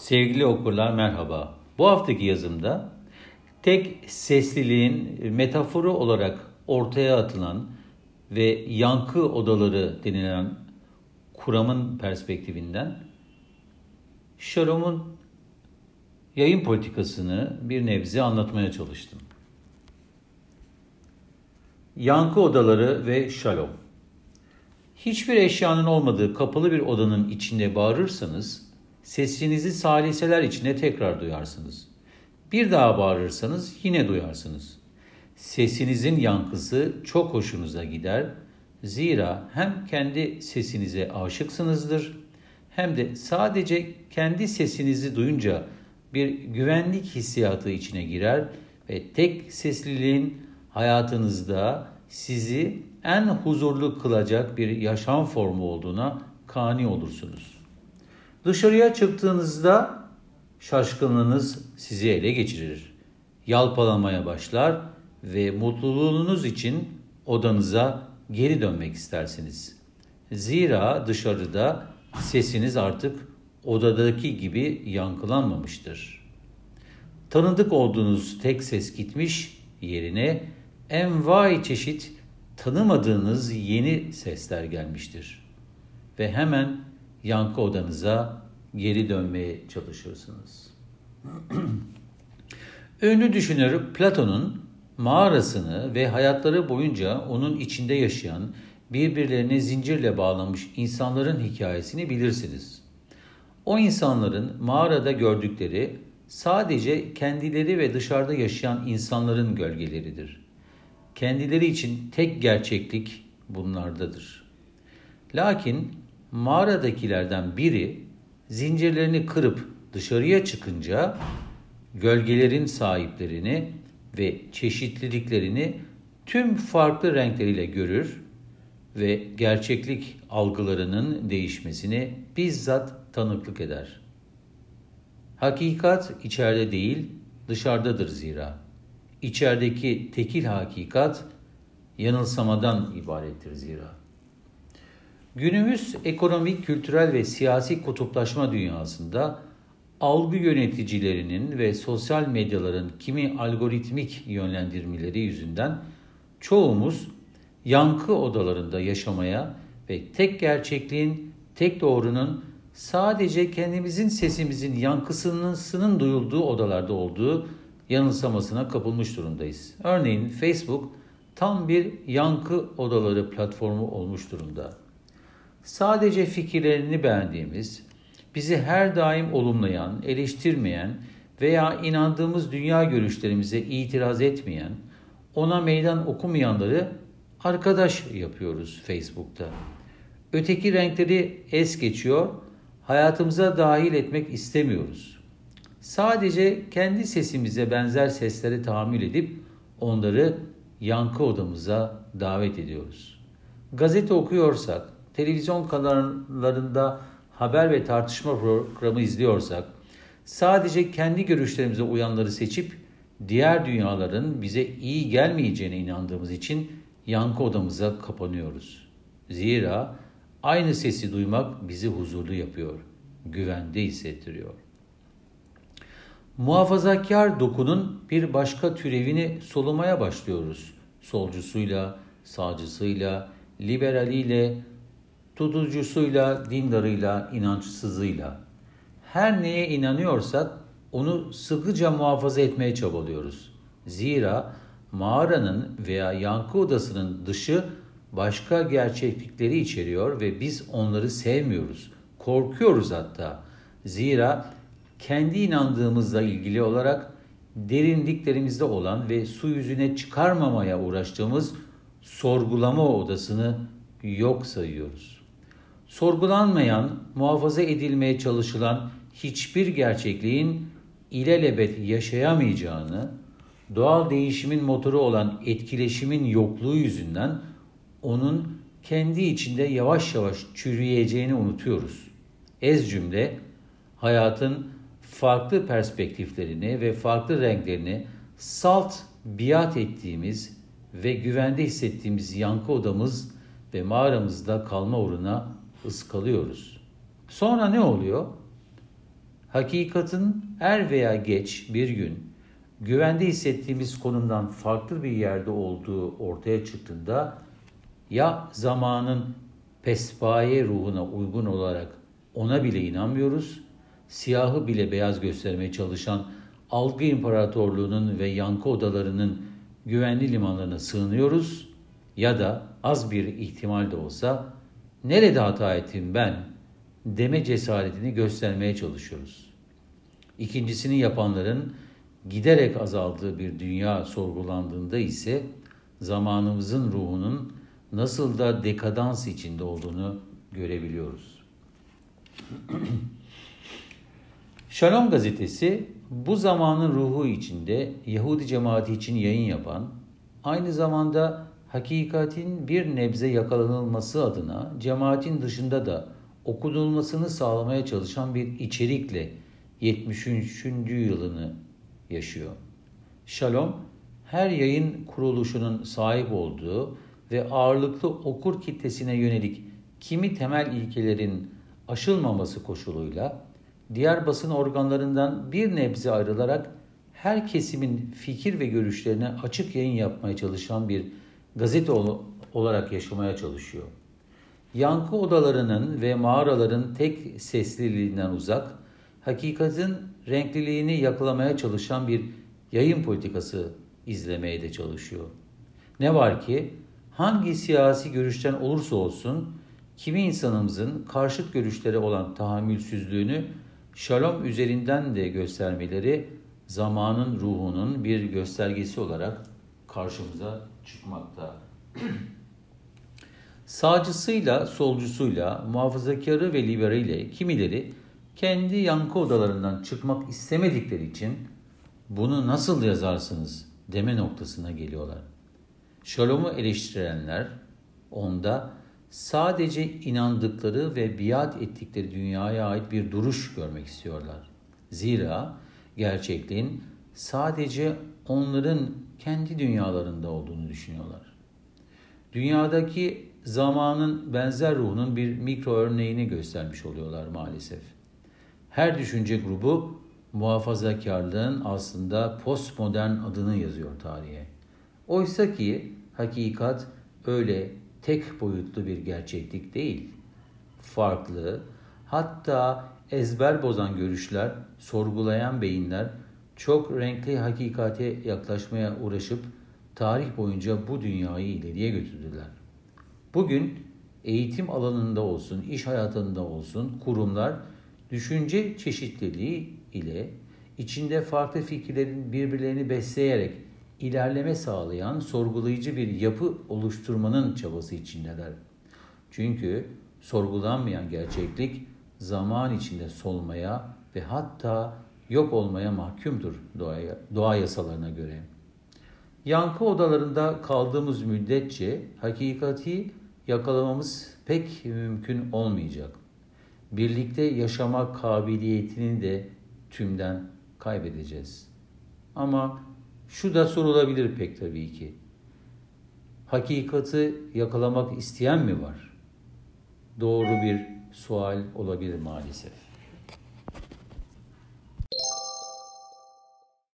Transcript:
Sevgili okurlar merhaba. Bu haftaki yazımda tek sesliliğin metaforu olarak ortaya atılan ve yankı odaları denilen kuramın perspektifinden Shalom'un yayın politikasını bir nebze anlatmaya çalıştım. Yankı odaları ve Shalom. Hiçbir eşyanın olmadığı kapalı bir odanın içinde bağırırsanız sesinizi saliseler içinde tekrar duyarsınız. Bir daha bağırırsanız yine duyarsınız. Sesinizin yankısı çok hoşunuza gider. Zira hem kendi sesinize aşıksınızdır hem de sadece kendi sesinizi duyunca bir güvenlik hissiyatı içine girer ve tek sesliliğin hayatınızda sizi en huzurlu kılacak bir yaşam formu olduğuna kani olursunuz. Dışarıya çıktığınızda şaşkınlığınız sizi ele geçirir. Yalpalamaya başlar ve mutluluğunuz için odanıza geri dönmek istersiniz. Zira dışarıda sesiniz artık odadaki gibi yankılanmamıştır. Tanıdık olduğunuz tek ses gitmiş, yerine envai çeşit tanımadığınız yeni sesler gelmiştir. Ve hemen yankı odanıza geri dönmeye çalışırsınız. Ünlü düşünür Platon'un mağarasını ve hayatları boyunca onun içinde yaşayan birbirlerine zincirle bağlamış insanların hikayesini bilirsiniz. O insanların mağarada gördükleri sadece kendileri ve dışarıda yaşayan insanların gölgeleridir. Kendileri için tek gerçeklik bunlardadır. Lakin mağaradakilerden biri zincirlerini kırıp dışarıya çıkınca gölgelerin sahiplerini ve çeşitliliklerini tüm farklı renkleriyle görür ve gerçeklik algılarının değişmesini bizzat tanıklık eder. Hakikat içeride değil, dışarıdadır zira. İçerideki tekil hakikat yanılsamadan ibarettir zira. Günümüz ekonomik, kültürel ve siyasi kutuplaşma dünyasında algı yöneticilerinin ve sosyal medyaların kimi algoritmik yönlendirmeleri yüzünden çoğumuz yankı odalarında yaşamaya ve tek gerçekliğin, tek doğrunun sadece kendimizin sesimizin yankısının duyulduğu odalarda olduğu yanılsamasına kapılmış durumdayız. Örneğin Facebook tam bir yankı odaları platformu olmuş durumda sadece fikirlerini beğendiğimiz, bizi her daim olumlayan, eleştirmeyen veya inandığımız dünya görüşlerimize itiraz etmeyen, ona meydan okumayanları arkadaş yapıyoruz Facebook'ta. Öteki renkleri es geçiyor, hayatımıza dahil etmek istemiyoruz. Sadece kendi sesimize benzer sesleri tahammül edip onları yankı odamıza davet ediyoruz. Gazete okuyorsak, televizyon kanallarında haber ve tartışma programı izliyorsak, sadece kendi görüşlerimize uyanları seçip diğer dünyaların bize iyi gelmeyeceğine inandığımız için yankı odamıza kapanıyoruz. Zira aynı sesi duymak bizi huzurlu yapıyor, güvende hissettiriyor. Muhafazakar dokunun bir başka türevini solumaya başlıyoruz. Solcusuyla, sağcısıyla, liberaliyle, tutucusuyla, dindarıyla, inançsızıyla. Her neye inanıyorsak onu sıkıca muhafaza etmeye çabalıyoruz. Zira mağaranın veya yankı odasının dışı başka gerçeklikleri içeriyor ve biz onları sevmiyoruz. Korkuyoruz hatta. Zira kendi inandığımızla ilgili olarak derinliklerimizde olan ve su yüzüne çıkarmamaya uğraştığımız sorgulama odasını yok sayıyoruz sorgulanmayan, muhafaza edilmeye çalışılan hiçbir gerçekliğin ilelebet yaşayamayacağını, doğal değişimin motoru olan etkileşimin yokluğu yüzünden onun kendi içinde yavaş yavaş çürüyeceğini unutuyoruz. Ez cümle hayatın farklı perspektiflerini ve farklı renklerini salt biat ettiğimiz ve güvende hissettiğimiz yankı odamız ve mağaramızda kalma uğruna ıskalıyoruz. Sonra ne oluyor? Hakikatin er veya geç bir gün güvende hissettiğimiz konumdan farklı bir yerde olduğu ortaya çıktığında ya zamanın pespaye ruhuna uygun olarak ona bile inanmıyoruz, siyahı bile beyaz göstermeye çalışan algı imparatorluğunun ve yankı odalarının güvenli limanlarına sığınıyoruz ya da az bir ihtimal de olsa nerede hata ettim ben deme cesaretini göstermeye çalışıyoruz. İkincisini yapanların giderek azaldığı bir dünya sorgulandığında ise zamanımızın ruhunun nasıl da dekadans içinde olduğunu görebiliyoruz. Shalom gazetesi bu zamanın ruhu içinde Yahudi cemaati için yayın yapan, aynı zamanda hakikatin bir nebze yakalanılması adına cemaatin dışında da okudulmasını sağlamaya çalışan bir içerikle 73. yılını yaşıyor. Shalom, her yayın kuruluşunun sahip olduğu ve ağırlıklı okur kitlesine yönelik kimi temel ilkelerin aşılmaması koşuluyla diğer basın organlarından bir nebze ayrılarak her kesimin fikir ve görüşlerine açık yayın yapmaya çalışan bir gazete olarak yaşamaya çalışıyor. Yankı odalarının ve mağaraların tek sesliliğinden uzak, hakikatin renkliliğini yakalamaya çalışan bir yayın politikası izlemeye de çalışıyor. Ne var ki hangi siyasi görüşten olursa olsun kimi insanımızın karşıt görüşlere olan tahammülsüzlüğünü şalom üzerinden de göstermeleri zamanın ruhunun bir göstergesi olarak karşımıza çıkmakta. Sağcısıyla, solcusuyla, muhafazakarı ve liberaliyle kimileri kendi yankı odalarından çıkmak istemedikleri için bunu nasıl yazarsınız deme noktasına geliyorlar. Şalom'u eleştirenler onda sadece inandıkları ve biat ettikleri dünyaya ait bir duruş görmek istiyorlar. Zira gerçekliğin sadece onların kendi dünyalarında olduğunu düşünüyorlar. Dünyadaki zamanın benzer ruhunun bir mikro örneğini göstermiş oluyorlar maalesef. Her düşünce grubu muhafazakarlığın aslında postmodern adını yazıyor tarihe. Oysa ki hakikat öyle tek boyutlu bir gerçeklik değil. Farklı, hatta ezber bozan görüşler, sorgulayan beyinler çok renkli hakikate yaklaşmaya uğraşıp tarih boyunca bu dünyayı ileriye götürdüler. Bugün eğitim alanında olsun, iş hayatında olsun kurumlar düşünce çeşitliliği ile içinde farklı fikirlerin birbirlerini besleyerek ilerleme sağlayan sorgulayıcı bir yapı oluşturmanın çabası içindeler. Çünkü sorgulanmayan gerçeklik zaman içinde solmaya ve hatta yok olmaya mahkumdur doğaya, doğa yasalarına göre. Yankı odalarında kaldığımız müddetçe hakikati yakalamamız pek mümkün olmayacak. Birlikte yaşama kabiliyetini de tümden kaybedeceğiz. Ama şu da sorulabilir pek tabii ki. Hakikati yakalamak isteyen mi var? Doğru bir sual olabilir maalesef.